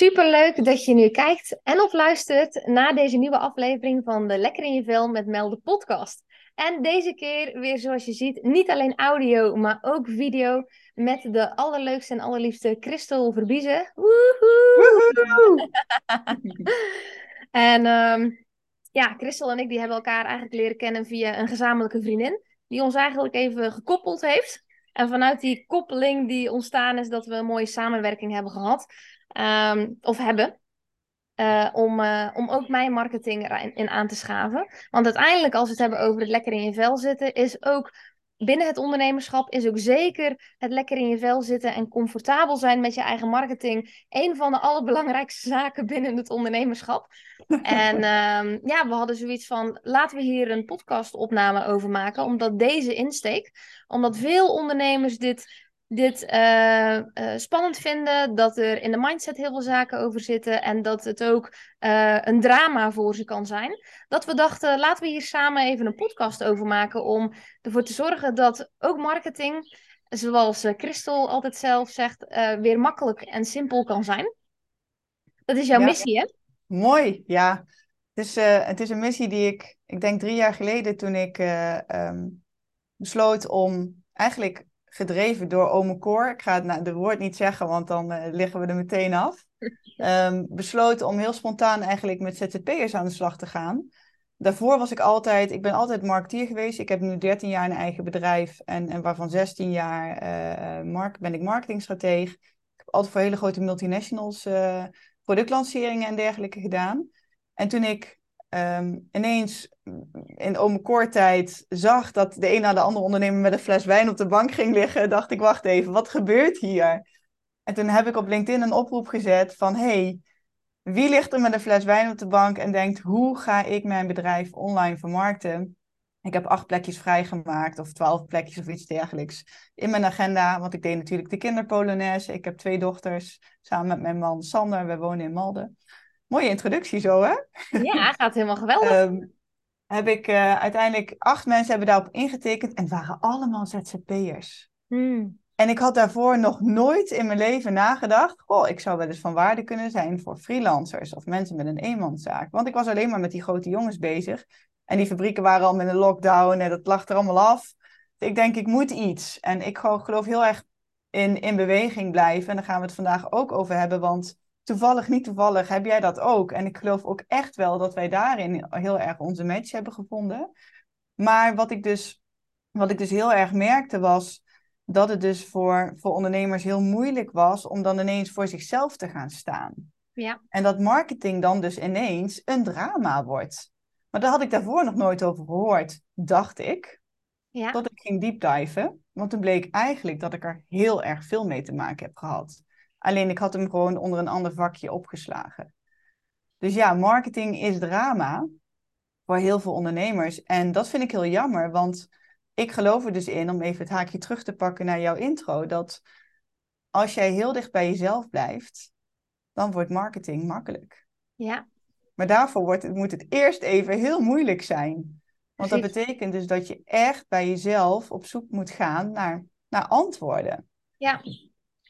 Super leuk dat je nu kijkt en of luistert naar deze nieuwe aflevering van de Lekker in je Vel met Melde podcast. En deze keer weer zoals je ziet, niet alleen audio, maar ook video met de allerleukste en allerliefste Christel Verbiezen. Woehoe! en um, ja, Christel en ik die hebben elkaar eigenlijk leren kennen via een gezamenlijke vriendin, die ons eigenlijk even gekoppeld heeft. En vanuit die koppeling die ontstaan is dat we een mooie samenwerking hebben gehad. Um, of hebben. Uh, om, uh, om ook mijn marketing erin in aan te schaven. Want uiteindelijk, als we het hebben over het lekker in je vel zitten, is ook binnen het ondernemerschap is ook zeker het lekker in je vel zitten en comfortabel zijn met je eigen marketing een van de allerbelangrijkste zaken binnen het ondernemerschap. en uh, ja, we hadden zoiets van laten we hier een podcastopname over maken, omdat deze insteek, omdat veel ondernemers dit dit uh, uh, spannend vinden, dat er in de mindset heel veel zaken over zitten en dat het ook uh, een drama voor ze kan zijn. Dat we dachten, laten we hier samen even een podcast over maken om ervoor te zorgen dat ook marketing, zoals Christel altijd zelf zegt, weer makkelijk en simpel kan zijn. Dat is jouw ja. missie, hè? Mooi, ja. Het is, het is een missie die ik, ik denk drie jaar geleden toen ik um, besloot om eigenlijk gedreven door Ome Cor. Ik ga het nou, de woord niet zeggen, want dan uh, liggen we er meteen af. Um, besloten om heel spontaan eigenlijk met ZZP'ers aan de slag te gaan. Daarvoor was ik altijd, ik ben altijd marketeer geweest. Ik heb nu 13 jaar een eigen bedrijf en, en waarvan 16 jaar uh, mark, ben ik marketingstratege. Ik heb altijd voor hele grote multinationals uh, productlanceringen en dergelijke gedaan. En toen ik um, ineens in ome tijd zag dat de een na de andere ondernemer met een fles wijn op de bank ging liggen, dacht ik, wacht even, wat gebeurt hier? En toen heb ik op LinkedIn een oproep gezet van, hey, wie ligt er met een fles wijn op de bank en denkt, hoe ga ik mijn bedrijf online vermarkten? Ik heb acht plekjes vrijgemaakt, of twaalf plekjes of iets dergelijks in mijn agenda. Want ik deed natuurlijk de kinderpolonaise. Ik heb twee dochters, samen met mijn man Sander. We wonen in Malden. Mooie introductie zo, hè? Ja, gaat helemaal geweldig. um, heb ik uh, uiteindelijk acht mensen hebben daarop ingetekend en het waren allemaal ZZP'ers. Hmm. En ik had daarvoor nog nooit in mijn leven nagedacht, goh, ik zou wel eens van waarde kunnen zijn voor freelancers of mensen met een eenmanszaak. Want ik was alleen maar met die grote jongens bezig en die fabrieken waren al met een lockdown en dat lag er allemaal af. Ik denk, ik moet iets. En ik geloof heel erg in, in beweging blijven en daar gaan we het vandaag ook over hebben, want toevallig, niet toevallig, heb jij dat ook. En ik geloof ook echt wel dat wij daarin heel erg onze match hebben gevonden. Maar wat ik dus, wat ik dus heel erg merkte was dat het dus voor, voor ondernemers heel moeilijk was om dan ineens voor zichzelf te gaan staan. Ja. En dat marketing dan dus ineens een drama wordt. Maar daar had ik daarvoor nog nooit over gehoord, dacht ik. Ja. Tot ik ging deepdiven. Want toen bleek eigenlijk dat ik er heel erg veel mee te maken heb gehad. Alleen ik had hem gewoon onder een ander vakje opgeslagen. Dus ja, marketing is drama voor heel veel ondernemers. En dat vind ik heel jammer, want ik geloof er dus in, om even het haakje terug te pakken naar jouw intro, dat als jij heel dicht bij jezelf blijft, dan wordt marketing makkelijk. Ja. Maar daarvoor wordt het, moet het eerst even heel moeilijk zijn. Want dat betekent dus dat je echt bij jezelf op zoek moet gaan naar, naar antwoorden. Ja.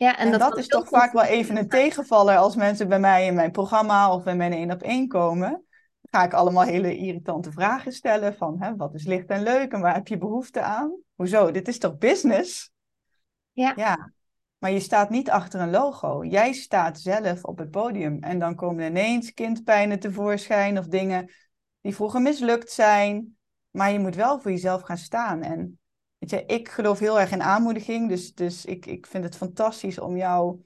Ja, en, en dat, dat, is toch vaak wel even een tegenvaller als mensen bij mij in mijn programma of bij mijn één op één komen. Ga ik allemaal hele irritante vragen stellen van hè, wat is licht en leuk en waar heb je behoefte aan? Hoezo? Dit is toch business? Ja. ja. Maar je staat niet achter een logo. Jij staat zelf op het podium. En dan komen ineens kindpijnen tevoorschijn of dingen die vroeger mislukt zijn. Maar je moet wel voor jezelf gaan staan. En Weet je, ik geloof heel erg in aanmoediging, dus, dus ik, ik vind het fantastisch om jou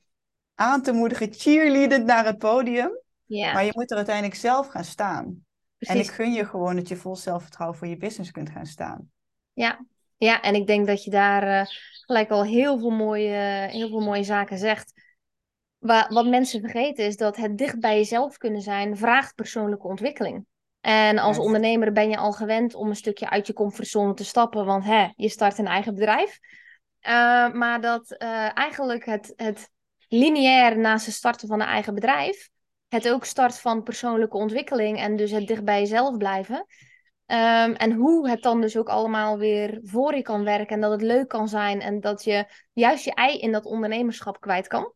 aan te moedigen, cheerleadend naar het podium. Ja. Maar je moet er uiteindelijk zelf gaan staan. Precies. En ik gun je gewoon dat je vol zelfvertrouwen voor je business kunt gaan staan. Ja, ja en ik denk dat je daar uh, gelijk al heel veel, mooie, heel veel mooie zaken zegt. Wa wat mensen vergeten is dat het dicht bij jezelf kunnen zijn vraagt persoonlijke ontwikkeling. En als ondernemer ben je al gewend om een stukje uit je comfortzone te stappen, want hè, je start een eigen bedrijf. Uh, maar dat uh, eigenlijk het, het lineair naast het starten van een eigen bedrijf, het ook start van persoonlijke ontwikkeling en dus het dicht bij jezelf blijven. Um, en hoe het dan dus ook allemaal weer voor je kan werken en dat het leuk kan zijn en dat je juist je ei in dat ondernemerschap kwijt kan.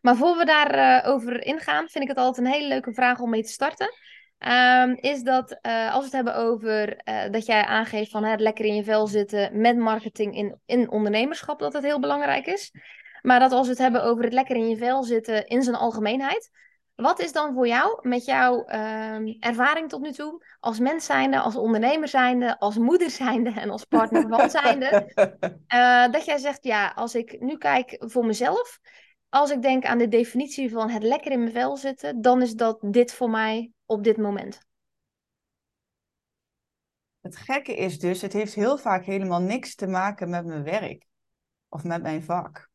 Maar voor we daarover uh, over ingaan, vind ik het altijd een hele leuke vraag om mee te starten. Um, is dat uh, als we het hebben over uh, dat jij aangeeft van het lekker in je vel zitten met marketing in, in ondernemerschap, dat het heel belangrijk is. Maar dat als we het hebben over het lekker in je vel zitten in zijn algemeenheid. Wat is dan voor jou, met jouw uh, ervaring tot nu toe, als mens zijnde, als ondernemer zijnde, als moeder zijnde en als partner van zijnde, uh, dat jij zegt, ja, als ik nu kijk voor mezelf, als ik denk aan de definitie van het lekker in mijn vel zitten, dan is dat dit voor mij op dit moment. Het gekke is dus, het heeft heel vaak helemaal niks te maken met mijn werk of met mijn vak.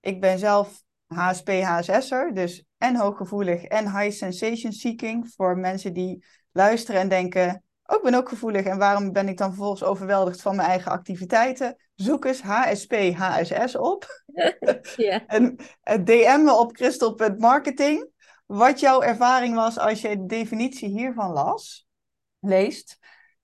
Ik ben zelf HSP, HSS'er, dus en hooggevoelig en high sensation seeking voor mensen die luisteren en denken, oh, ik ben ook gevoelig en waarom ben ik dan vervolgens overweldigd van mijn eigen activiteiten? Zoek eens HSP, HSS op. yeah. en DM me op crystal.marketing wat jouw ervaring was als je de definitie hiervan las, leest.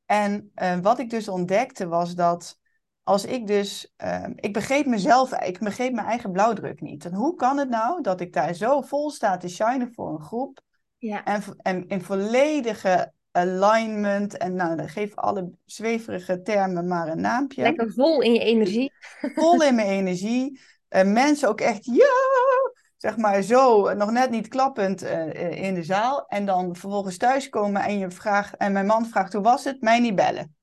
En uh, wat ik dus ontdekte was dat als ik dus, uh, ik begreep mezelf, ik begreep mijn eigen blauwdruk niet. En hoe kan het nou dat ik daar zo vol sta te shinen voor een groep ja. en, en in volledige alignment en nou, geef alle zweverige termen maar een naampje. Lekker vol in je energie. Vol in mijn energie. Uh, mensen ook echt, ja, zeg maar zo, nog net niet klappend uh, in de zaal. En dan vervolgens thuiskomen en je vraagt, en mijn man vraagt, hoe was het? Mij niet bellen.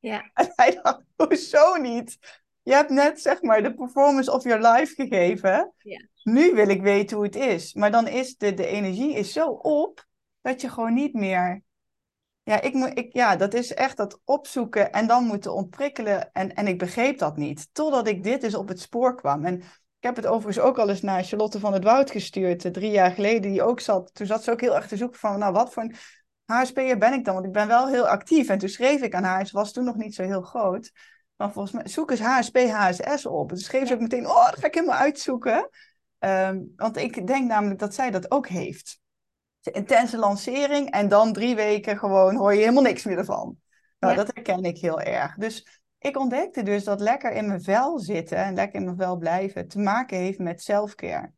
Ja. En hij dacht, hoezo niet? Je hebt net, zeg maar, de performance of your life gegeven. Ja. Nu wil ik weten hoe het is. Maar dan is de, de energie is zo op, dat je gewoon niet meer... Ja, ik moet, ik, ja, dat is echt dat opzoeken en dan moeten ontprikkelen. En, en ik begreep dat niet. Totdat ik dit dus op het spoor kwam. En ik heb het overigens ook al eens naar Charlotte van het Woud gestuurd, eh, drie jaar geleden, die ook zat. Toen zat ze ook heel erg te zoeken van, nou, wat voor een HSP'er ben ik dan? Want ik ben wel heel actief. En toen schreef ik aan haar, ze was toen nog niet zo heel groot. Maar volgens mij, zoek eens HSP, HSS op. Dus schreef ze ook meteen, oh, dat ga ik helemaal uitzoeken. Um, want ik denk namelijk dat zij dat ook heeft. Intense lancering en dan drie weken gewoon hoor je helemaal niks meer ervan. Nou, ja. dat herken ik heel erg. Dus ik ontdekte dus dat lekker in mijn vel zitten en lekker in mijn vel blijven te maken heeft met selfcare.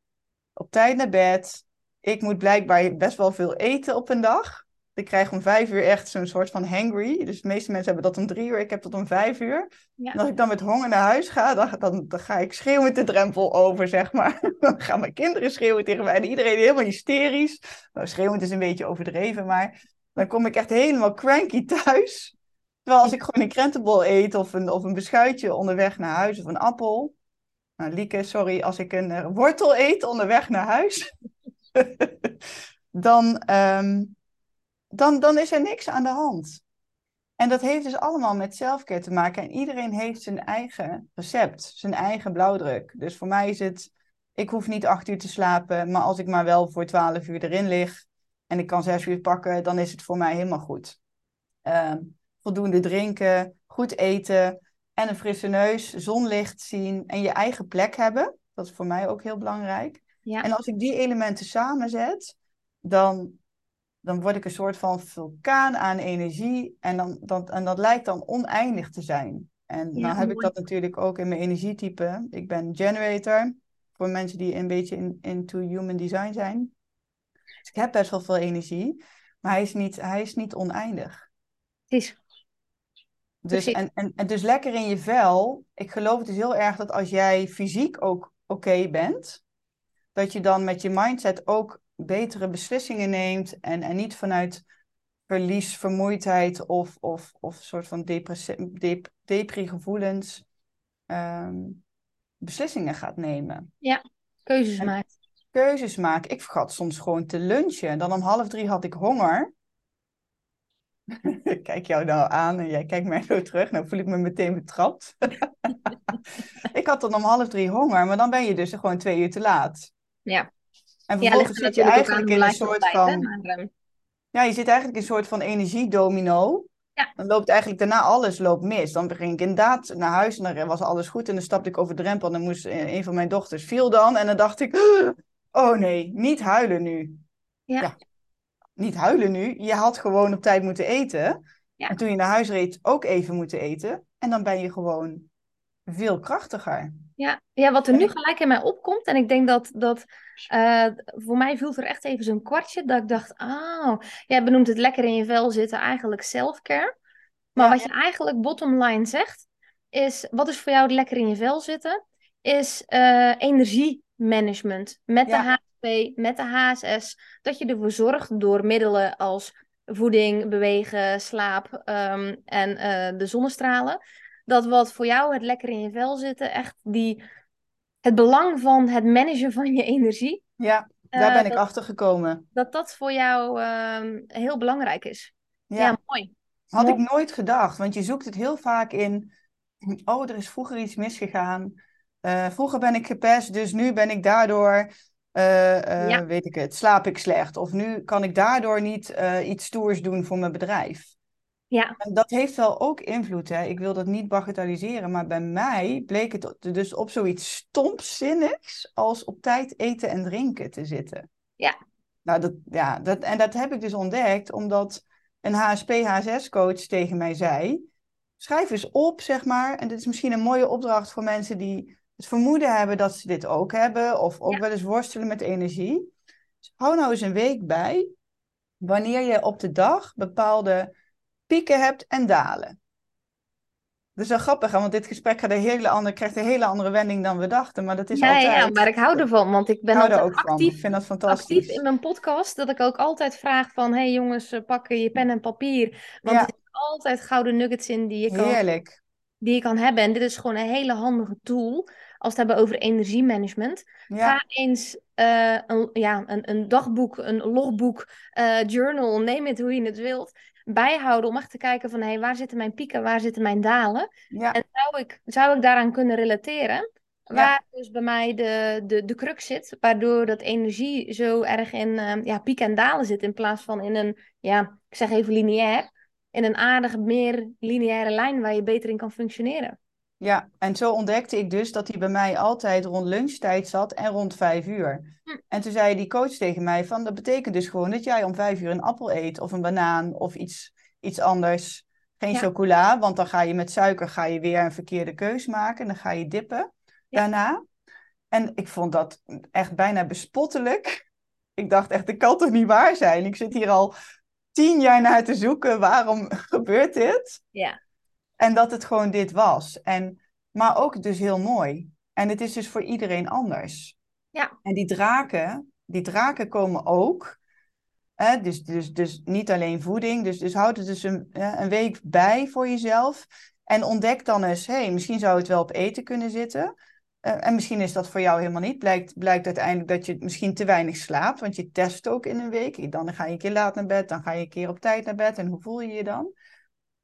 Op tijd naar bed. Ik moet blijkbaar best wel veel eten op een dag. Ik krijg om vijf uur echt zo'n soort van hangry. Dus de meeste mensen hebben dat om drie uur. Ik heb dat om vijf uur. Ja. En als ik dan met honger naar huis ga, dan, dan, dan ga ik schreeuwen de drempel over, zeg maar. Dan gaan mijn kinderen schreeuwen tegen mij. En iedereen helemaal hysterisch. Nou, schreeuwend is een beetje overdreven, maar dan kom ik echt helemaal cranky thuis. Terwijl als ik gewoon een krentenbol eet of een, of een beschuitje onderweg naar huis of een appel. Nou, Lieke, sorry, als ik een uh, wortel eet onderweg naar huis. dan, um, dan, dan is er niks aan de hand. En dat heeft dus allemaal met zelfcare te maken. En iedereen heeft zijn eigen recept, zijn eigen blauwdruk. Dus voor mij is het, ik hoef niet acht uur te slapen, maar als ik maar wel voor twaalf uur erin lig en ik kan zes uur pakken, dan is het voor mij helemaal goed. Um, voldoende drinken, goed eten en een frisse neus, zonlicht zien en je eigen plek hebben. Dat is voor mij ook heel belangrijk. Ja. En als ik die elementen samenzet, dan, dan word ik een soort van vulkaan aan energie en, dan, dan, en dat lijkt dan oneindig te zijn. En ja, dan heb ik dat natuurlijk ook in mijn energietype. Ik ben generator, voor mensen die een beetje in, into human design zijn. Dus ik heb best wel veel energie, maar hij is niet, hij is niet oneindig. Precies. Dus, en, en, en dus lekker in je vel. Ik geloof dus heel erg dat als jij fysiek ook oké bent, dat je dan met je mindset ook betere beslissingen neemt en, en niet vanuit verlies, vermoeidheid of, of, of soort van dep depri-gevoelens um, beslissingen gaat nemen. Ja, keuzes en, maakt. Keuzes maken. Ik vergat soms gewoon te lunchen. En dan om half drie had ik honger. ik kijk jou nou aan en jij kijkt mij zo terug. Nou voel ik me meteen betrapt. ik had dan om half drie honger, maar dan ben je dus gewoon twee uur te laat. Ja. En vervolgens zit je eigenlijk in een soort van... Maar, um... Ja, je zit eigenlijk in een soort van energiedomino. Ja. Dan loopt eigenlijk daarna alles loopt mis. Dan ging ik inderdaad naar huis en dan was alles goed. En dan stapte ik over de drempel en dan moest een van mijn dochters viel dan. En dan dacht ik, oh nee, niet huilen nu. Ja. ja niet huilen nu. Je had gewoon op tijd moeten eten. Ja. En toen je naar huis reed, ook even moeten eten. En dan ben je gewoon veel krachtiger. Ja, ja, wat er nu gelijk in mij opkomt, en ik denk dat, dat eh, voor mij viel er echt even zo'n kwartje, dat ik dacht, oh, jij benoemt het lekker in je vel zitten, eigenlijk self-care. Maar Ja. wat je eigenlijk bottom line zegt, is, wat is voor jou het lekker in je vel zitten? Is eh, energiemanagement met Ja. de HSP, met de HSS, dat je ervoor zorgt door middelen als voeding, bewegen, slaap ehm, en eh, de zonnestralen, dat wat voor jou het lekker in je vel zitten, echt die, het belang van het managen van je energie, Ja, daar eh, ben ik dat, achter gekomen. dat dat voor jou ehm, heel belangrijk is. Ja. Ja, mooi. Had ik nooit gedacht, want je zoekt het heel vaak in. Oh, er is vroeger iets misgegaan. Eh, vroeger ben ik gepest, dus nu ben ik daardoor, eh, Ja. weet ik het, slaap ik slecht. Of nu kan ik daardoor niet iets stoers doen voor mijn bedrijf. Ja, En dat heeft wel ook invloed, hè. Ik wil dat niet bagatelliseren, maar bij mij bleek het dus op zoiets stomzinnigs als op tijd eten en drinken te zitten. Ja. Nou, dat, ja, dat, en dat heb ik dus ontdekt omdat een HSP-HSS-coach tegen mij zei, schrijf eens op, zeg maar, en dit is misschien een mooie opdracht voor mensen die het vermoeden hebben dat ze dit ook hebben, of ook Ja. wel eens worstelen met energie. Dus hou nou eens een week bij, wanneer je op de dag bepaalde pieken hebt en dalen. Dat is wel grappig, hè, want dit gesprek gaat een hele andere, krijgt een hele andere wending dan we dachten, maar dat is ja, altijd... ja, maar ik hou ervan, want ik ben Ik er altijd ook van. Ik actief, vind dat actief fantastisch. in mijn podcast, dat ik ook altijd vraag van, hey jongens, eh, pak je pen en papier, want Ja. er zitten altijd gouden nuggets in die je kan Heerlijk. die je kan hebben. En dit is gewoon een hele handige tool als we het hebben over energiemanagement. Ja, Ga eens eh, een, ja, een, een dagboek, een logboek, eh, journal, neem het hoe je het wilt, bijhouden om echt te kijken van hey, waar zitten mijn pieken, waar zitten mijn dalen? ja, En zou ik, zou ik daaraan kunnen relateren? Ja. Waar dus bij mij de, de, de crux zit, waardoor dat energie zo erg in eh, ja, pieken en dalen zit, in plaats van in een, ja, ik zeg even lineair, in een aardig meer lineaire lijn waar je beter in kan functioneren. Ja. En zo ontdekte ik dus dat hij bij mij altijd rond lunchtijd zat en rond vijf uur. Hm. En toen zei die coach tegen mij van, dat betekent dus gewoon dat jij om vijf uur een appel eet of een banaan of iets, iets anders. Geen Ja. chocola, want dan ga je met suiker ga je weer een verkeerde keus maken. Dan ga je dippen Ja. daarna. En ik vond dat echt bijna bespottelijk. Ik dacht echt, dit kan toch niet waar zijn? Ik zit hier al tien jaar naar te zoeken. Waarom gebeurt dit? Ja. En dat het gewoon dit was. En, maar ook dus heel mooi. En het is dus voor iedereen anders. Ja. En die draken, die draken komen ook. Hè, dus, dus, dus niet alleen voeding. Dus, dus houd het dus een, een week bij voor jezelf. En ontdek dan eens, hé, hey, misschien zou het wel op eten kunnen zitten. Eh, en misschien is dat voor jou helemaal niet. Blijkt, blijkt uiteindelijk dat je misschien te weinig slaapt. Want je test ook in een week. Dan ga je een keer laat naar bed. Dan ga je een keer op tijd naar bed. En hoe voel je je dan?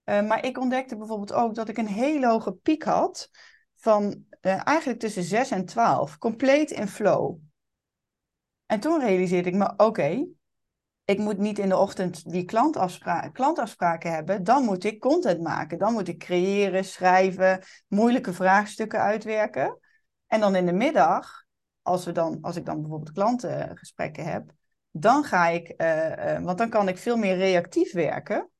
Eh, maar ik ontdekte bijvoorbeeld ook dat ik een hele hoge piek had. Van eh, eigenlijk tussen 6 en 12. Compleet in flow. En toen realiseerde ik me, oké, ik moet niet in de ochtend die klantafspra klantafspraken hebben. Dan moet ik content maken. Dan moet ik creëren, schrijven, moeilijke vraagstukken uitwerken. En dan in de middag, als, we dan, als ik dan bijvoorbeeld klantengesprekken heb, dan ga ik, eh, want dan kan ik veel meer reactief werken.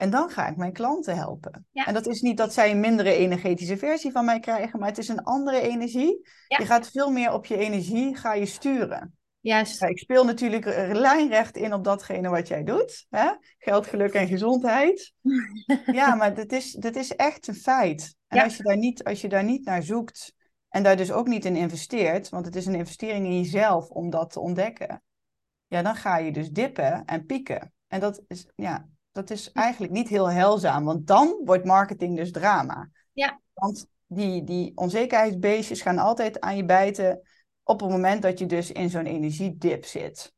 En dan ga ik mijn klanten helpen. Ja. En dat is niet dat zij een mindere energetische versie van mij krijgen, maar het is een andere energie. Ja. Je gaat veel meer op je energie ga je sturen. Juist. Ja, ik speel natuurlijk lijnrecht in op datgene wat jij doet. Hè? Geld, geluk en gezondheid. Ja, maar dat is, dat is echt een feit. En als, je daar niet, als je daar niet naar zoekt en daar dus ook niet in investeert, want het is een investering in jezelf om dat te ontdekken, ja, dan ga je dus dippen en pieken. En dat is, ja, dat is eigenlijk niet heel heilzaam, want dan wordt marketing dus drama. Ja. Want die, die onzekerheidsbeestjes gaan altijd aan je bijten op het moment dat je dus in zo'n energiedip zit.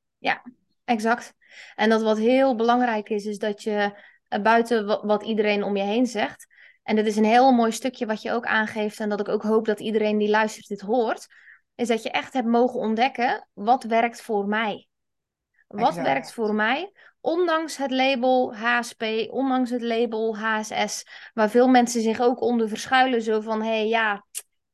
Exact. En dat wat heel belangrijk is, is dat je eh, buiten wat, iedereen om je heen zegt. En dit is een heel mooi stukje wat je ook aangeeft en dat ik ook hoop dat iedereen die luistert dit hoort. Is dat je echt hebt mogen ontdekken wat werkt voor mij. Wat Exact. werkt voor mij, ondanks het label HSP, ondanks het label HSS, waar veel mensen zich ook onder verschuilen. Zo van, hé hey, ja,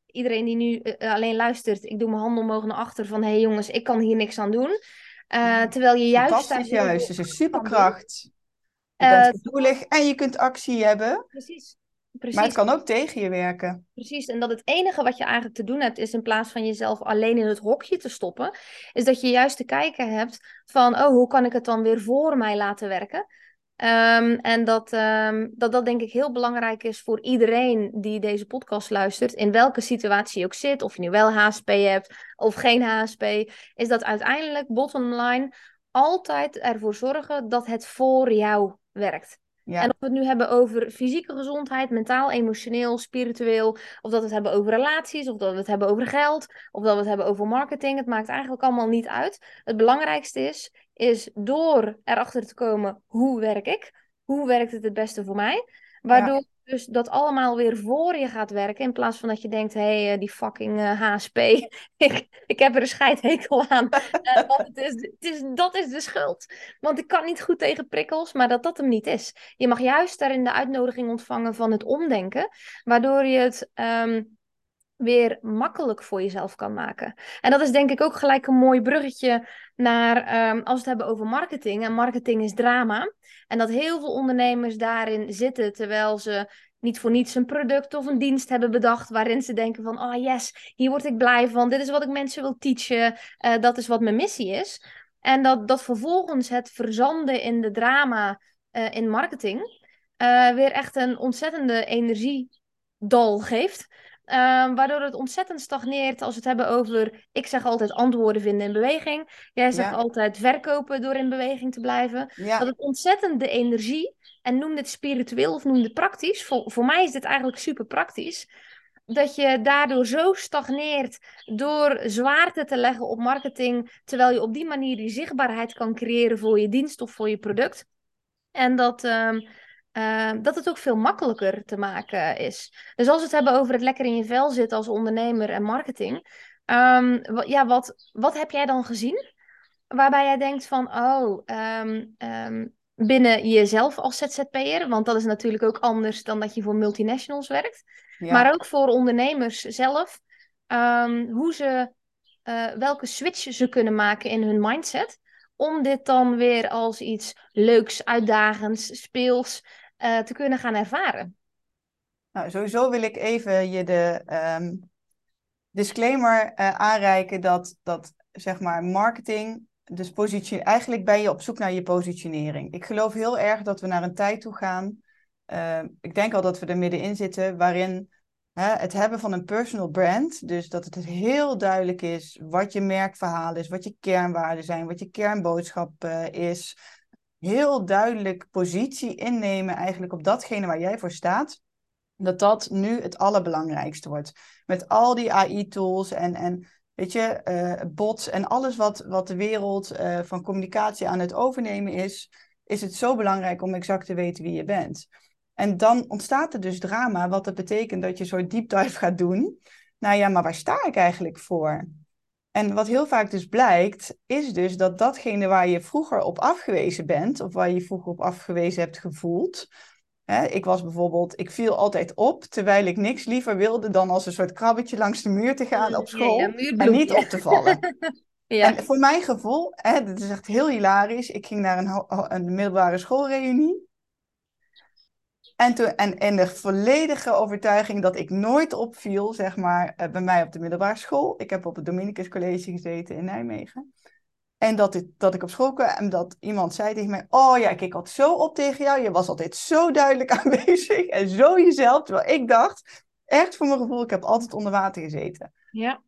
iedereen die nu eh, alleen luistert, ik doe mijn handen omhoog naar achter van, hé hey, jongens, ik kan hier niks aan doen. Eh, terwijl je juist... heel juist, het is een superkracht. Je Eh, bent gevoelig en je kunt actie hebben. Precies. Precies. Maar het kan ook tegen je werken. Precies, en dat het enige wat je eigenlijk te doen hebt, is in plaats van jezelf alleen in het hokje te stoppen, is dat je juist te kijken hebt van, oh, hoe kan ik het dan weer voor mij laten werken? Ehm, en dat, ehm, dat dat denk ik heel belangrijk is voor iedereen die deze podcast luistert, in welke situatie je ook zit, of je nu wel HSP hebt of geen HSP, is dat uiteindelijk, bottom line, altijd ervoor zorgen dat het voor jou werkt. Ja. En of we het nu hebben over fysieke gezondheid, mentaal, emotioneel, spiritueel, of dat we het hebben over relaties, of dat we het hebben over geld, of dat we het hebben over marketing, het maakt eigenlijk allemaal niet uit. Het belangrijkste is, is door erachter te komen hoe werk ik, hoe werkt het het beste voor mij, waardoor dus dat allemaal weer voor je gaat werken. In plaats van dat je denkt, hé, hey, eh, die fucking HSP, ik, ik heb er een scheidhekel aan. uh, want het is, het is, dat is de schuld. Want ik kan niet goed tegen prikkels, maar dat dat hem niet is. Je mag juist daarin de uitnodiging ontvangen van het omdenken. Waardoor je het... Um, weer makkelijk voor jezelf kan maken. En dat is denk ik ook gelijk een mooi bruggetje naar um, als we het hebben over marketing. En marketing is drama. En dat heel veel ondernemers daarin zitten terwijl ze niet voor niets een product of een dienst hebben bedacht waarin ze denken van, oh yes, hier word ik blij van, dit is wat ik mensen wil teachen, uh, dat is wat mijn missie is. En dat, dat vervolgens het verzanden in de drama uh, in marketing uh, weer echt een ontzettende energiedal geeft. Uh, waardoor het ontzettend stagneert als we het hebben over, ik zeg altijd antwoorden vinden in beweging. Jij zegt ja. altijd verkopen door in beweging te blijven. Ja. Dat het ontzettend de energie, en noem dit spiritueel of noem dit praktisch, voor, voor mij is dit eigenlijk super praktisch. Dat je daardoor zo stagneert door zwaarte te leggen op marketing, terwijl je op die manier die zichtbaarheid kan creëren voor je dienst of voor je product. En dat, um, uh, dat het ook veel makkelijker te maken is. Dus als we het hebben over het lekker in je vel zitten als ondernemer en marketing. Um, ja, wat, wat heb jij dan gezien? Waarbij jij denkt van, oh, um, binnen jezelf als ZZP'er, want dat is natuurlijk ook anders dan dat je voor multinationals werkt. Ja. Maar ook voor ondernemers zelf, hoe ze, uh, welke switch ze kunnen maken in hun mindset om dit dan weer als iets leuks, uitdagends, speels uh, te kunnen gaan ervaren. Nou, sowieso wil ik even je de um, disclaimer uh, aanreiken dat, dat zeg maar marketing, dus positie, eigenlijk ben je op zoek naar je positionering. Ik geloof heel erg dat we naar een tijd toe gaan. Uh, ik denk al dat we er middenin zitten, waarin hè, het hebben van een personal brand, dus dat het heel duidelijk is wat je merkverhaal is, wat je kernwaarden zijn, wat je kernboodschap uh, is heel duidelijk positie innemen eigenlijk op datgene waar jij voor staat, dat dat nu het allerbelangrijkste wordt. Met al die AI-tools en, en weet je, uh, bots en alles wat, wat de wereld uh, van communicatie aan het overnemen is, is het zo belangrijk om exact te weten wie je bent. En dan ontstaat er dus drama, wat dat betekent dat je een soort deep dive gaat doen. Nou ja, maar waar sta ik eigenlijk voor? En wat heel vaak dus blijkt, is dus dat datgene waar je vroeger op afgewezen bent, of waar je vroeger op afgewezen hebt gevoeld. Hè, ik was bijvoorbeeld, ik viel altijd op, terwijl ik niks liever wilde dan als een soort krabbetje langs de muur te gaan op school. Ja, ja, en niet op te vallen. ja. En voor mijn gevoel, hè, dit is echt heel hilarisch. Ik ging naar een, een middelbare schoolreunie. En, toen, en, en de volledige overtuiging dat ik nooit opviel, zeg maar, uh, bij mij op de middelbare school. Ik heb op het Dominicus College gezeten in Nijmegen. En dat, ik, dat ik op school kwam en dat iemand zei tegen mij: Oh ja, ik keek altijd zo op tegen jou. Je was altijd zo duidelijk aanwezig en zo jezelf. Terwijl ik dacht, echt voor mijn gevoel, ik heb altijd onder water gezeten. Ja.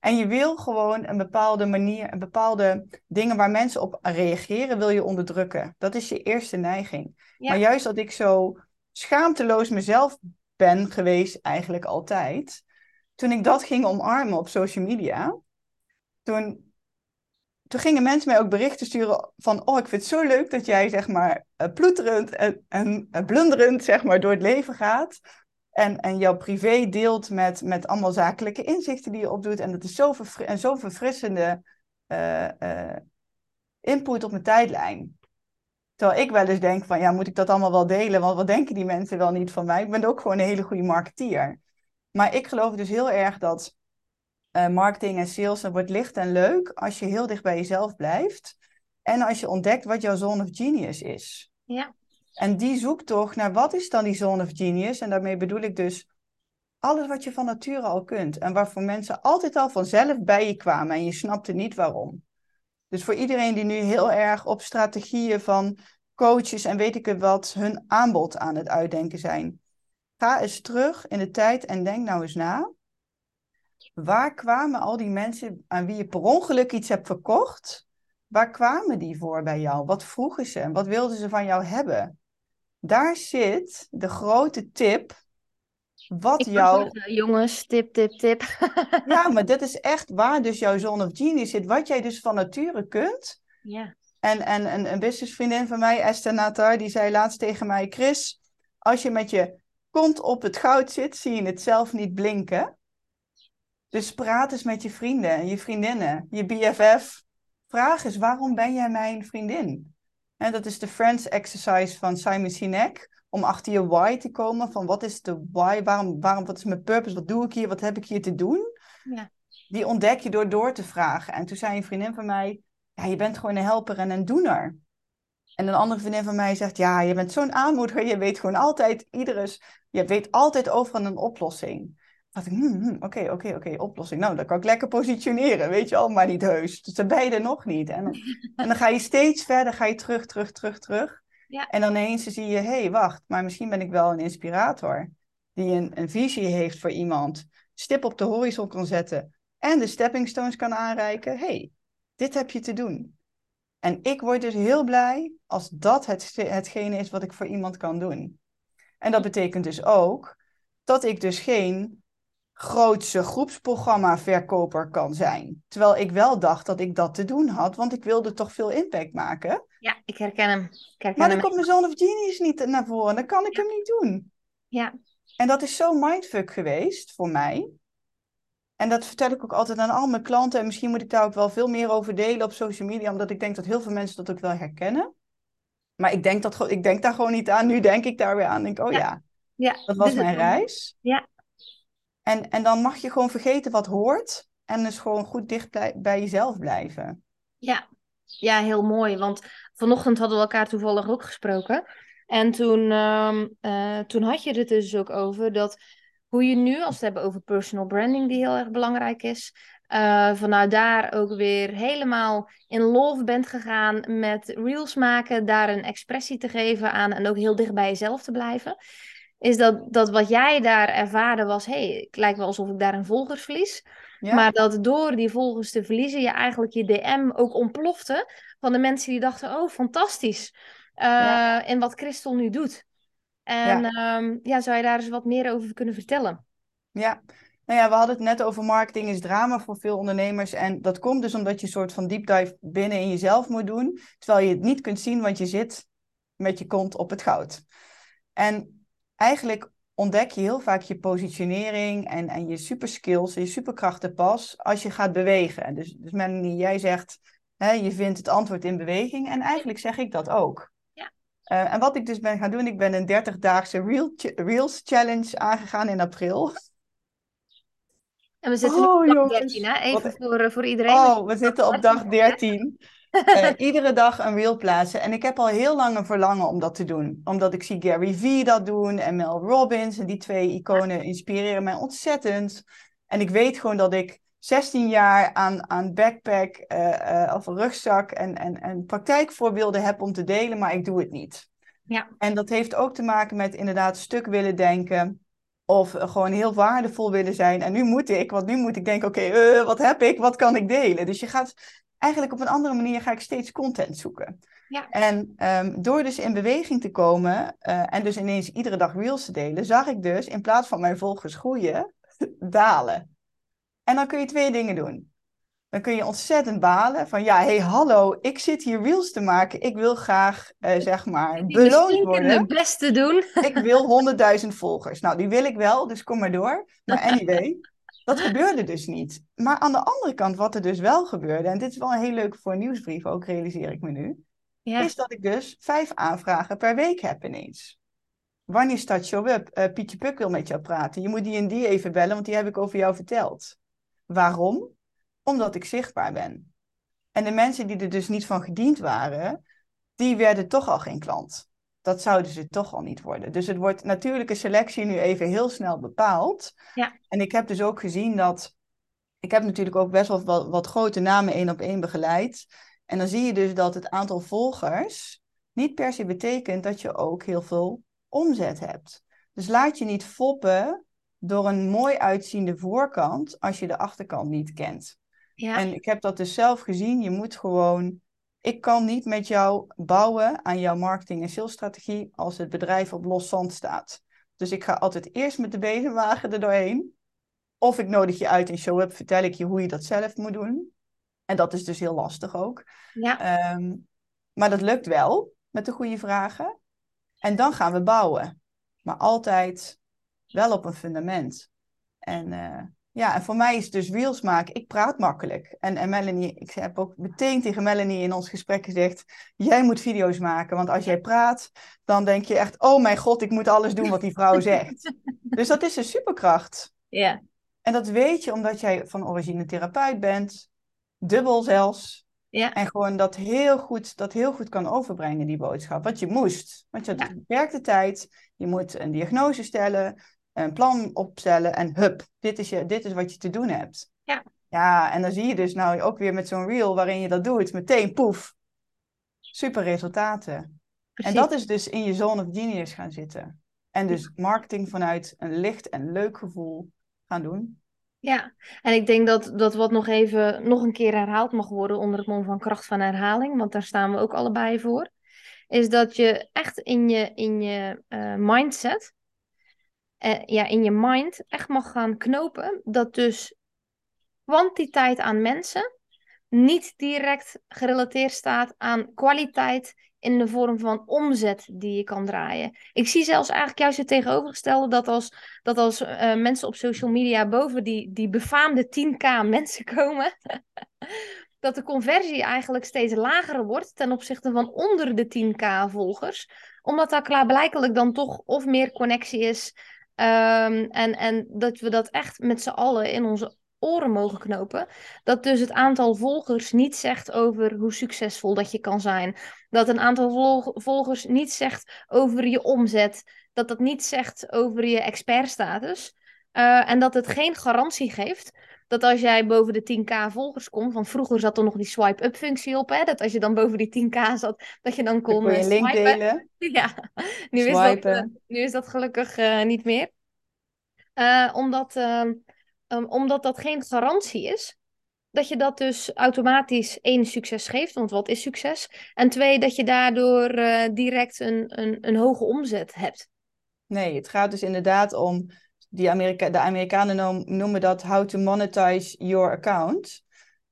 En je wil gewoon een bepaalde manier, een bepaalde dingen waar mensen op reageren, wil je onderdrukken. Dat is je eerste neiging. Ja. Maar juist dat ik zo schaamteloos mezelf ben geweest, eigenlijk altijd. Toen ik dat ging omarmen op social media, toen, toen gingen mensen mij ook berichten sturen van, oh, ik vind het zo leuk dat jij, zeg maar, ploeterend en, en blunderend, zeg maar, door het leven gaat. En, en jouw privé deelt met, met allemaal zakelijke inzichten die je opdoet. En dat is zo, en zo verfrissende uh, input op mijn tijdlijn. Terwijl ik wel eens denk van, ja, moet ik dat allemaal wel delen? Want wat denken die mensen wel niet van mij? Ik ben ook gewoon een hele goede marketeer. Maar ik geloof dus heel erg dat uh, marketing en sales, dat wordt licht en leuk als je heel dicht bij jezelf blijft. En als je ontdekt wat jouw zone of genius is. Ja. En die zoektocht naar wat is dan die zone of genius? En daarmee bedoel ik dus alles wat je van nature al kunt. En waarvoor mensen altijd al vanzelf bij je kwamen en je snapte niet waarom. Dus voor iedereen die nu heel erg op strategieën van coaches en weet ik het wat hun aanbod aan het uitdenken zijn. Ga eens terug in de tijd en denk nou eens na. Waar kwamen al die mensen aan wie je per ongeluk iets hebt verkocht? Waar kwamen die voor bij jou? Wat vroegen ze wat wilden ze van jou hebben? Daar zit de grote tip. Wat jou. jongens, tip, tip, tip. ja, maar dit is echt waar dus jouw zone of genius zit. Wat jij dus van nature kunt. Ja. En, en een, een businessvriendin van mij, Esther Natar, die zei laatst tegen mij: Chris, als je met je kont op het goud zit, zie je het zelf niet blinken. Dus praat eens met je vrienden, je vriendinnen, je BFF. Vraag eens, waarom ben jij mijn vriendin? En dat is de Friends exercise van Simon Sinek. Om achter je why te komen. Van wat is de why? Waarom, waarom, wat is mijn purpose? Wat doe ik hier? Wat heb ik hier te doen? Ja. Die ontdek je door door te vragen. En toen zei een vriendin van mij: Ja, je bent gewoon een helper en een doener. En een andere vriendin van mij zegt: Ja, je bent zo'n aanmoediger. Je weet gewoon altijd, iedere, je weet altijd overal een oplossing dacht ik, hmm, hmm, oké, oké, oké, oplossing. Nou, dan kan ik lekker positioneren, weet je al, maar niet heus. Dus je er nog niet. En, en dan ga je steeds verder, ga je terug, terug, terug, terug. Ja. En dan ineens zie je, hé, hey, wacht, maar misschien ben ik wel een inspirator. Die een, een visie heeft voor iemand, stip op de horizon kan zetten en de stepping stones kan aanreiken. hey, dit heb je te doen. En ik word dus heel blij als dat het, hetgene is wat ik voor iemand kan doen. En dat betekent dus ook dat ik dus geen grootste groepsprogramma-verkoper kan zijn. Terwijl ik wel dacht dat ik dat te doen had, want ik wilde toch veel impact maken. Ja, ik herken hem. Ik herken maar dan hem. komt mijn Zone of Genius niet naar voren, dan kan ik hem niet doen. Ja. En dat is zo mindfuck geweest voor mij. En dat vertel ik ook altijd aan al mijn klanten. En misschien moet ik daar ook wel veel meer over delen op social media, omdat ik denk dat heel veel mensen dat ook wel herkennen. Maar ik denk, dat, ik denk daar gewoon niet aan. Nu denk ik daar weer aan. Denk, oh ja, ja. ja. dat was mijn reis. Ja, en, en dan mag je gewoon vergeten wat hoort. En dus gewoon goed dicht bij jezelf blijven. Ja. Ja, heel mooi. Want vanochtend hadden we elkaar toevallig ook gesproken. En toen, um, uh, toen had je het dus ook over dat hoe je nu, als we het hebben over personal branding, die heel erg belangrijk is, uh, vanuit daar ook weer helemaal in love bent gegaan met reels maken, daar een expressie te geven aan en ook heel dicht bij jezelf te blijven is dat, dat wat jij daar ervaren was, hey, het lijkt wel alsof ik daar een volgers verlies. Maar dat door die volgers te verliezen, je eigenlijk je DM ook ontplofte van de mensen die dachten, oh, fantastisch. Uh, En wat Christel nu doet. En ja. Ehm, ja, zou je daar eens wat meer over kunnen vertellen? Ja, nou ja, we hadden het net over marketing is drama voor veel ondernemers. En dat komt dus omdat je een soort van deep dive binnen in jezelf moet doen. Terwijl je het niet kunt zien, want je zit met je kont op het goud. En eigenlijk ontdek je heel vaak je positionering en, en je superskills en je superkrachten pas als je gaat bewegen. Dus, dus jij zegt, hè, je vindt het antwoord in beweging en eigenlijk zeg ik dat ook. Ja. Uh, en wat ik dus ben gaan doen, ik ben een 30-daagse Reel Reels Challenge aangegaan in april. En we zitten oh, op dag 13, hè? Even voor, uh, voor iedereen. Oh, we zitten op dag 13. Uh, iedere dag een reel plaatsen. En ik heb al heel lang een verlangen om dat te doen. Omdat ik zie Gary Vee dat doen en Mel Robbins. En die twee iconen inspireren mij ontzettend. En ik weet gewoon dat ik 16 jaar aan, aan backpack uh, uh, of rugzak en, en, en praktijkvoorbeelden heb om te delen, maar ik doe het niet. Ja. En dat heeft ook te maken met inderdaad stuk willen denken. Of gewoon heel waardevol willen zijn. En nu moet ik, want nu moet ik denken: oké, okay, wat heb ik? Wat kan ik delen? Dus je gaat eigenlijk op een andere manier ga ik steeds content zoeken. Ja. En um, door dus in beweging te komen uh, en dus ineens iedere dag reels te delen, zag ik dus in plaats van mijn volgers groeien, dalen. En dan kun je twee dingen doen. Dan kun je ontzettend balen van ja, hey hallo, ik zit hier reels te maken. Ik wil graag, uh, zeg maar, beloond worden. het beste doen. ik wil 100.000 volgers. Nou, die wil ik wel, dus kom maar door. Maar anyway, dat gebeurde dus niet. Maar aan de andere kant, wat er dus wel gebeurde, en dit is wel een heel leuk voor een nieuwsbrief, ook realiseer ik me nu, ja. is dat ik dus vijf aanvragen per week heb ineens. Wanneer start show up? Uh, Pietje Puk wil met jou praten. Je moet die en die even bellen, want die heb ik over jou verteld. Waarom? Omdat ik zichtbaar ben. En de mensen die er dus niet van gediend waren, die werden toch al geen klant dat zouden ze toch al niet worden. Dus het wordt natuurlijke selectie nu even heel snel bepaald. Ja. En ik heb dus ook gezien dat. Ik heb natuurlijk ook best wel wat, wat grote namen één op één begeleid. En dan zie je dus dat het aantal volgers niet per se betekent dat je ook heel veel omzet hebt. Dus laat je niet foppen door een mooi uitziende voorkant als je de achterkant niet kent. Ja. En ik heb dat dus zelf gezien. Je moet gewoon. Ik kan niet met jou bouwen aan jouw marketing- en salesstrategie als het bedrijf op los zand staat. Dus ik ga altijd eerst met de bezemwagen er doorheen. Of ik nodig je uit in show-up, vertel ik je hoe je dat zelf moet doen. En dat is dus heel lastig ook. ja. Ehm, maar dat lukt wel met de goede vragen. En dan gaan we bouwen. Maar altijd wel op een fundament. En eh, ja, en voor mij is dus reels maken. Ik praat makkelijk. En, en Melanie, ik heb ook meteen tegen Melanie in ons gesprek gezegd: Jij moet video's maken. Want als jij praat, dan denk je echt: Oh mijn god, ik moet alles doen wat die vrouw zegt. dus dat is een superkracht. ja. En dat weet je omdat jij van origine therapeut bent. Dubbel zelfs. Ja. En gewoon dat heel goed, dat heel goed kan overbrengen, die boodschap. Wat je moest. Want je had Ja. beperkte tijd. Je moet een diagnose stellen, een plan opstellen en hup, dit is, je, dit is wat je te doen hebt. Ja. Ja, en dan zie je dus nou ook weer met zo'n reel waarin je dat doet, meteen poef. Super resultaten. Precies. En dat is dus in je zone of genius gaan zitten. En dus marketing vanuit een licht en leuk gevoel gaan doen. Ja, en ik denk dat, dat wat nog even nog een keer herhaald mag worden onder het mom van kracht van herhaling, want daar staan we ook allebei voor, is dat je echt in je, in je eh, mindset, eh, ja, in je mind echt mag gaan knopen dat dus kwantiteit aan mensen niet direct gerelateerd staat aan kwaliteit in de vorm van omzet die je kan draaien. Ik zie zelfs eigenlijk juist het tegenovergestelde dat als, dat als eh, mensen op social media boven die, die befaamde 10k mensen komen, dat de conversie eigenlijk steeds lager wordt ten opzichte van onder de 10k volgers, omdat daar klaarblijkelijk dan toch of meer connectie is ehm, en, en dat we dat echt met z'n allen in onze oren mogen knopen. Dat dus het aantal volgers niet zegt over hoe succesvol dat je kan zijn. Dat een aantal volg- volgers niet zegt over je omzet. Dat dat niet zegt over je expertstatus. Eh, en dat het geen garantie geeft dat als jij boven de 10k volgers komt, want vroeger zat er nog die swipe-up functie op, hè, dat als je dan boven die 10k zat, dat je dan Dan kon je eh, link delen. Ja, nu is, dat, eh, nu is dat gelukkig niet meer. Omdat, ehm, ehm, omdat dat geen garantie is. Dat je dat dus automatisch één succes geeft, want wat is succes? En twee, dat je daardoor direct een, een, een hoge omzet hebt. Nee, het gaat dus inderdaad om, die Amerika de Amerikanen noem- noemen dat how to monetize your account.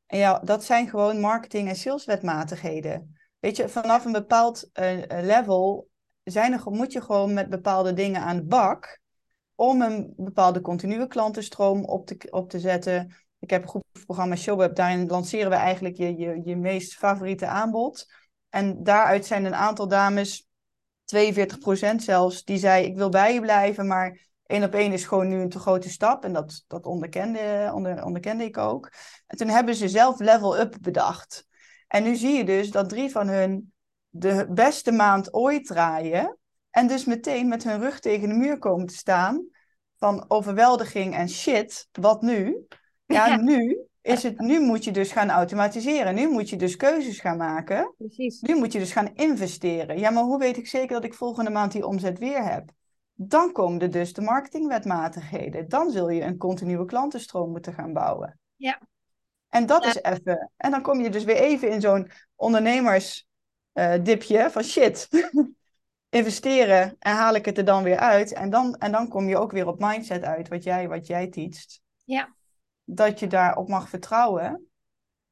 En ja, dat zijn gewoon marketing- en saleswetmatigheden. Weet je, vanaf een bepaald eh, eh, level zijn er, moet je gewoon met bepaalde dingen aan de bak om een bepaalde continue klantenstroom op te, op te zetten. Ik heb een groepsprogramma Showweb, daarin lanceren we eigenlijk je, je, je meest favoriete aanbod. En daaruit zijn een aantal dames 42% zelfs, die zei ik wil bij je blijven, maar één op één is gewoon nu een te grote stap. En dat, dat onderkende, onder, onderkende ik ook. En toen hebben ze zelf level up bedacht. En nu zie je dus dat drie van hun de beste maand ooit draaien. En dus meteen met hun rug tegen de muur komen te staan. Van overweldiging en shit, wat nu? Ja, Ja. nu is het, nu moet je dus gaan automatiseren. Nu moet je dus keuzes gaan maken. Precies. Nu moet je dus gaan investeren. Ja, maar hoe weet ik zeker dat ik volgende maand die omzet weer heb? Dan komen er dus de marketingwetmatigheden. Dan zul je een continue klantenstroom moeten gaan bouwen. Ja. En dat Ja. is even. En dan kom je dus weer even in zo'n ondernemersdipje van shit. Investeren en haal ik het er dan weer uit. En dan, en dan kom je ook weer op mindset uit, wat jij, wat jij teacht. Ja. Dat je daarop mag vertrouwen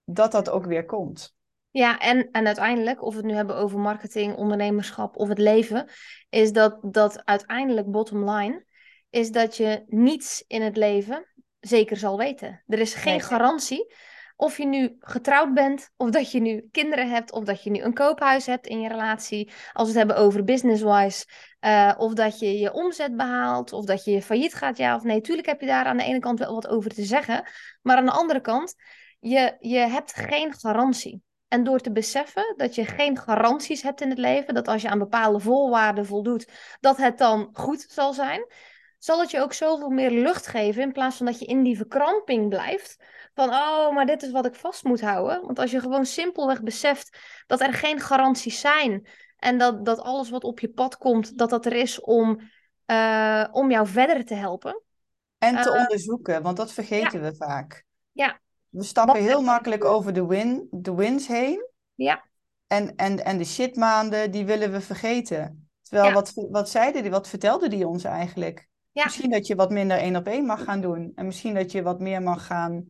dat dat ook weer komt. Ja, en, en uiteindelijk, of we het nu hebben over marketing, ondernemerschap of het leven, is dat, dat uiteindelijk bottom line, is dat je niets in het leven zeker zal weten. Er is geen Nee. garantie of je nu getrouwd bent, of dat je nu kinderen hebt, of dat je nu een koophuis hebt in je relatie. Als we het hebben over business-wise, eh, of dat je je omzet behaalt, of dat je failliet gaat, ja of nee. Tuurlijk heb je daar aan de ene kant wel wat over te zeggen, maar aan de andere kant, je, je hebt geen garantie. En door te beseffen dat je geen garanties hebt in het leven, dat als je aan bepaalde voorwaarden voldoet, dat het dan goed zal zijn, zal het je ook zoveel meer lucht geven in plaats van dat je in die verkramping blijft. Van, oh, maar dit is wat ik vast moet houden. Want als je gewoon simpelweg beseft dat er geen garanties zijn en dat, dat alles wat op je pad komt, dat dat er is om, uh, om jou verder te helpen. En te uh, onderzoeken, want dat vergeten ja. we vaak. Ja. We stappen heel makkelijk over de, win, de wins heen. Ja. En, en, en de shitmaanden, die willen we vergeten. Terwijl, ja. wat, wat zeiden die, wat vertelde die ons eigenlijk? Ja. Misschien dat je wat minder één op één mag gaan doen. En misschien dat je wat meer mag gaan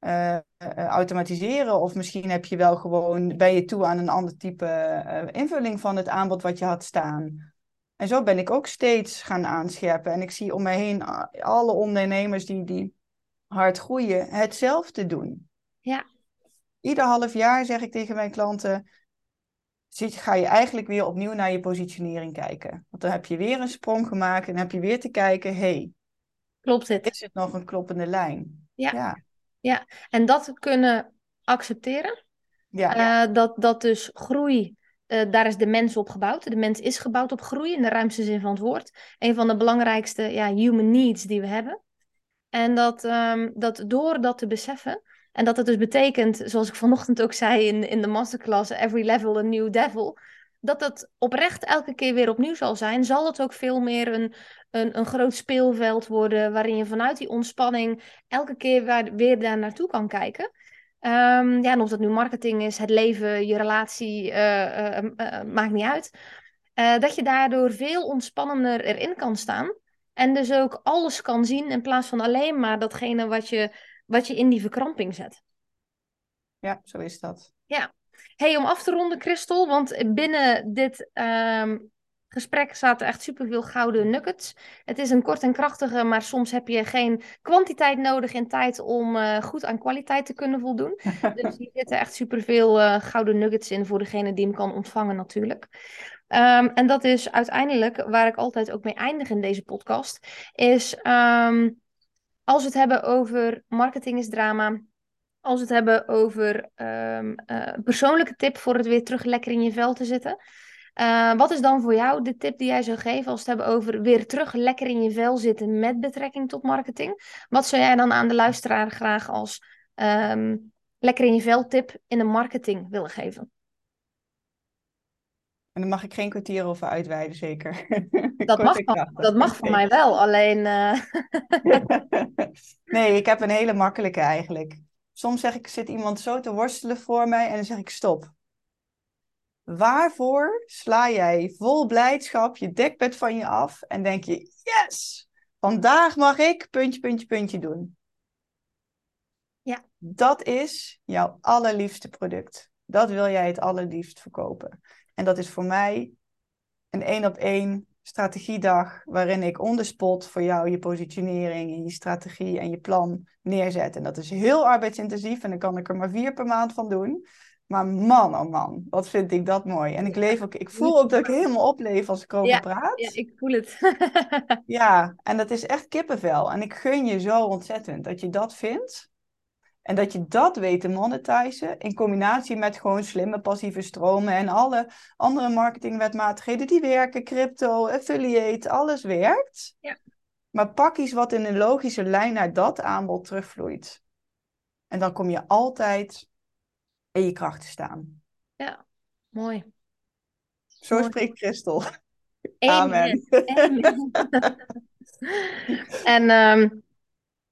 uh, automatiseren. Of misschien heb je wel gewoon, ben je toe aan een ander type uh, invulling van het aanbod wat je had staan. En zo ben ik ook steeds gaan aanscherpen. En ik zie om mij heen alle ondernemers die, die hard groeien, hetzelfde doen. Ja. Ieder half jaar zeg ik tegen mijn klanten, zit, ga je eigenlijk weer opnieuw naar je positionering kijken. Want dan heb je weer een sprong gemaakt en dan heb je weer te kijken, hey, klopt het? Is het nog een kloppende lijn? Ja. ja. ja. en dat kunnen accepteren. Ja. Uh, dat, dat dus groei, uh, daar is de mens op gebouwd. De mens is gebouwd op groei in de ruimste zin van het woord. Een van de belangrijkste ja, human needs die we hebben. En dat, um, dat door dat te beseffen, en dat het dus betekent, zoals ik vanochtend ook zei in, in de masterclass, every level a new devil. Dat het oprecht elke keer weer opnieuw zal zijn, zal het ook veel meer een, een, een groot speelveld worden. Waarin je vanuit die ontspanning elke keer weer daar naartoe kan kijken. Um, ja, en of dat nu marketing is, het leven, je relatie, uh, uh, uh, maakt niet uit. dat je daardoor veel ontspannender erin kan staan. En dus ook alles kan zien in plaats van alleen maar datgene wat je wat je in die verkramping zet. Ja, zo is dat. Ja. Hey, om af te ronden, Christel, want binnen dit um, gesprek zaten echt superveel gouden nuggets. Het is een kort en krachtige, maar soms heb je geen kwantiteit nodig in tijd om uh, goed aan kwaliteit te kunnen voldoen. dus hier zitten echt superveel uh, gouden nuggets in voor degene die hem kan ontvangen natuurlijk. Um, en dat is uiteindelijk waar ik altijd ook mee eindig in deze podcast, is um, als we het hebben over marketing is drama, als we het hebben over um, persoonlijke tip voor het weer terug lekker in je vel te zitten. Uh, wat is dan voor jou de tip die jij zou geven als we het hebben over weer terug lekker in je vel zitten met betrekking tot marketing? Wat zou jij dan aan de luisteraar graag als lekker in je vel tip in de marketing willen geven? En daar mag ik geen kwartier over uitweiden, zeker. Dat mag, dat mag voor mij wel, alleen. Uh... nee, ik heb een hele makkelijke eigenlijk. Soms zeg ik, zit iemand zo te worstelen voor mij en dan zeg ik stop. Waarvoor sla jij vol blijdschap je dekbed van je af en denk je, yes, vandaag mag ik puntje, puntje, puntje doen. Ja. Dat is jouw allerliefste product. Dat wil jij het allerliefst verkopen. En dat is voor mij een één op één strategiedag waarin ik on the spot voor jou je positionering en je strategie en je plan neerzet. En dat is heel arbeidsintensief en dan kan ik er maar vier per maand van doen. Maar man, oh man, wat vind ik dat mooi. En ik, leef ook, ik voel ook dat ik helemaal opleef als ik over ja, praat. Ja, ik voel het. ja, en dat is echt kippenvel. En ik gun je zo ontzettend dat je dat vindt. En dat je dat weet te monetizen in combinatie met gewoon slimme passieve stromen en alle andere marketingwetmatigheden die werken, crypto, affiliate, alles werkt. Ja. Maar pak iets wat in een logische lijn naar dat aanbod terugvloeit. En dan kom je altijd in je kracht te staan. Ja, mooi. Zo mooi. spreekt Christel. Amen. Amen. en um,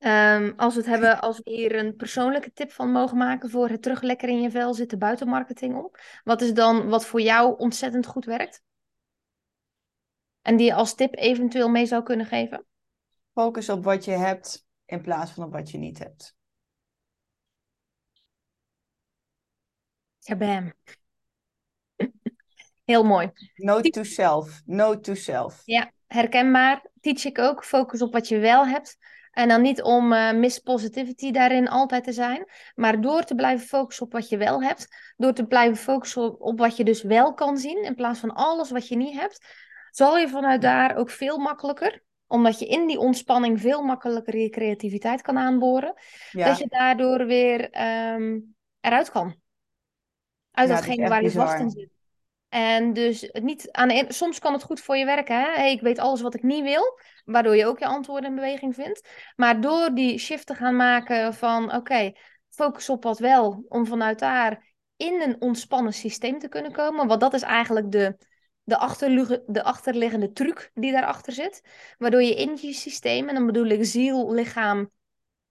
Um, als we het hebben, als we hier een persoonlijke tip van mogen maken voor het terug lekker in je vel zitten buiten marketing om. Wat is dan wat voor jou ontzettend goed werkt? En die je als tip eventueel mee zou kunnen geven? Focus op wat je hebt in plaats van op wat je niet hebt. Ja, bam. Heel mooi. Note to self. Note to self. Ja, herkenbaar. Teach ik ook. Focus op wat je wel hebt. En dan niet om uh, miss positivity daarin altijd te zijn, maar door te blijven focussen op wat je wel hebt, door te blijven focussen op, op wat je dus wel kan zien, in plaats van alles wat je niet hebt, zal je vanuit daar ook veel makkelijker, omdat je in die ontspanning veel makkelijker je creativiteit kan aanboren, ja. dat je daardoor weer um, eruit kan. uit Ja, datgene waar je vast in zit. En dus niet aan soms kan het goed voor je werken. Hè? Hey, ik weet alles wat ik niet wil, waardoor je ook je antwoorden in beweging vindt. Maar door die shift te gaan maken van oké, focus op wat wel, om vanuit daar in een ontspannen systeem te kunnen komen. Want dat is eigenlijk de, de, de achterliggende truc die daarachter zit. Waardoor je in je systeem, en dan bedoel ik ziel, lichaam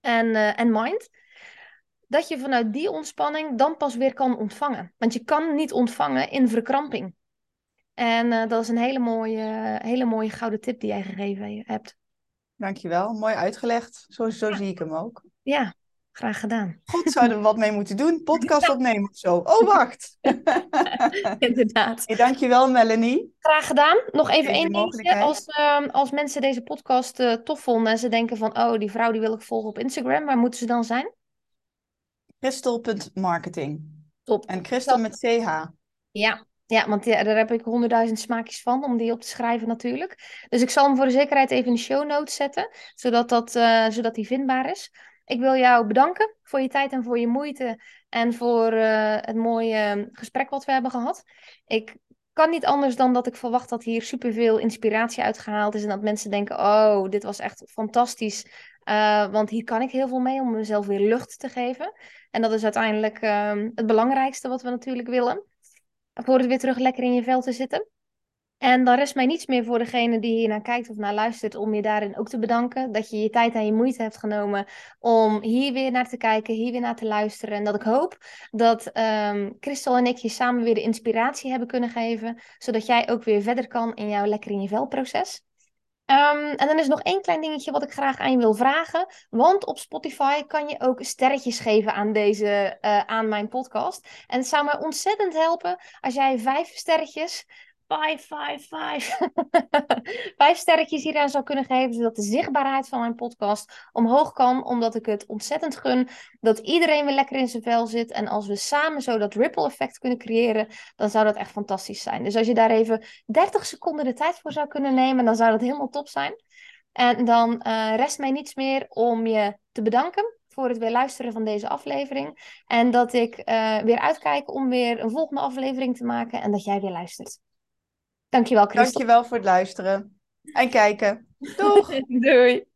en, eh, en mind, dat je vanuit die ontspanning dan pas weer kan ontvangen. Want je kan niet ontvangen in verkramping. En eh, dat is een hele mooie, hele mooie gouden tip die jij gegeven hebt. Dankjewel, mooi uitgelegd. Zo, zo zie ik hem ook. Ja, graag gedaan. God, zouden we wat mee moeten doen? Podcast opnemen of zo. Oh, wacht. Inderdaad. Hey, dankjewel, Melanie. Graag gedaan. Nog even één dingetje. Als, ehm, als mensen deze podcast eh, tof vonden en ze denken van... oh, die vrouw die wil ik volgen op Instagram. Waar moeten ze dan zijn? Crystal.marketing. Top. En Crystal met CH. Ja, ja want ja, daar heb ik honderdduizend smaakjes van om die op te schrijven natuurlijk. Dus ik zal hem voor de zekerheid even in de show notes zetten, zodat, dat, eh, zodat die vindbaar is. Ik wil jou bedanken voor je tijd en voor je moeite en voor eh, het mooie gesprek wat we hebben gehad. Ik kan niet anders dan dat ik verwacht dat hier superveel inspiratie uitgehaald is en dat mensen denken, oh, dit was echt fantastisch. Eh, want hier kan ik heel veel mee om mezelf weer lucht te geven. En dat is uiteindelijk ehm, het belangrijkste wat we natuurlijk willen voor het weer terug lekker in je vel te zitten. En dan rest mij niets meer voor degene die hier naar kijkt of naar luistert, om je daarin ook te bedanken. Dat je je tijd en je moeite hebt genomen om hier weer naar te kijken, hier weer naar te luisteren. En dat ik hoop dat ehm Christel en ik je samen weer de inspiratie hebben kunnen geven, zodat jij ook weer verder kan in jouw lekker in je vel proces. Ehm, en dan is nog één klein dingetje wat ik graag aan je wil vragen. Want op Spotify kan je ook sterretjes geven aan, deze, eh, aan mijn podcast. En het zou mij ontzettend helpen als jij vijf sterretjes. Vijf, vijf, vijf. vijf sterretjes hieraan zou kunnen geven. Zodat de zichtbaarheid van mijn podcast omhoog kan. Omdat ik het ontzettend gun dat iedereen weer lekker in zijn vel zit. En als we samen zo dat ripple effect kunnen creëren. Dan zou dat echt fantastisch zijn. Dus als je daar even 30 seconden de tijd voor zou kunnen nemen. Dan zou dat helemaal top zijn. En dan eh, rest mij niets meer om je te bedanken voor het weer luisteren van deze aflevering. En dat ik eh, weer uitkijk om weer een volgende aflevering te maken en dat jij weer luistert. Dankjewel, Christel. Dankjewel voor het luisteren en kijken. Doeg! Doei.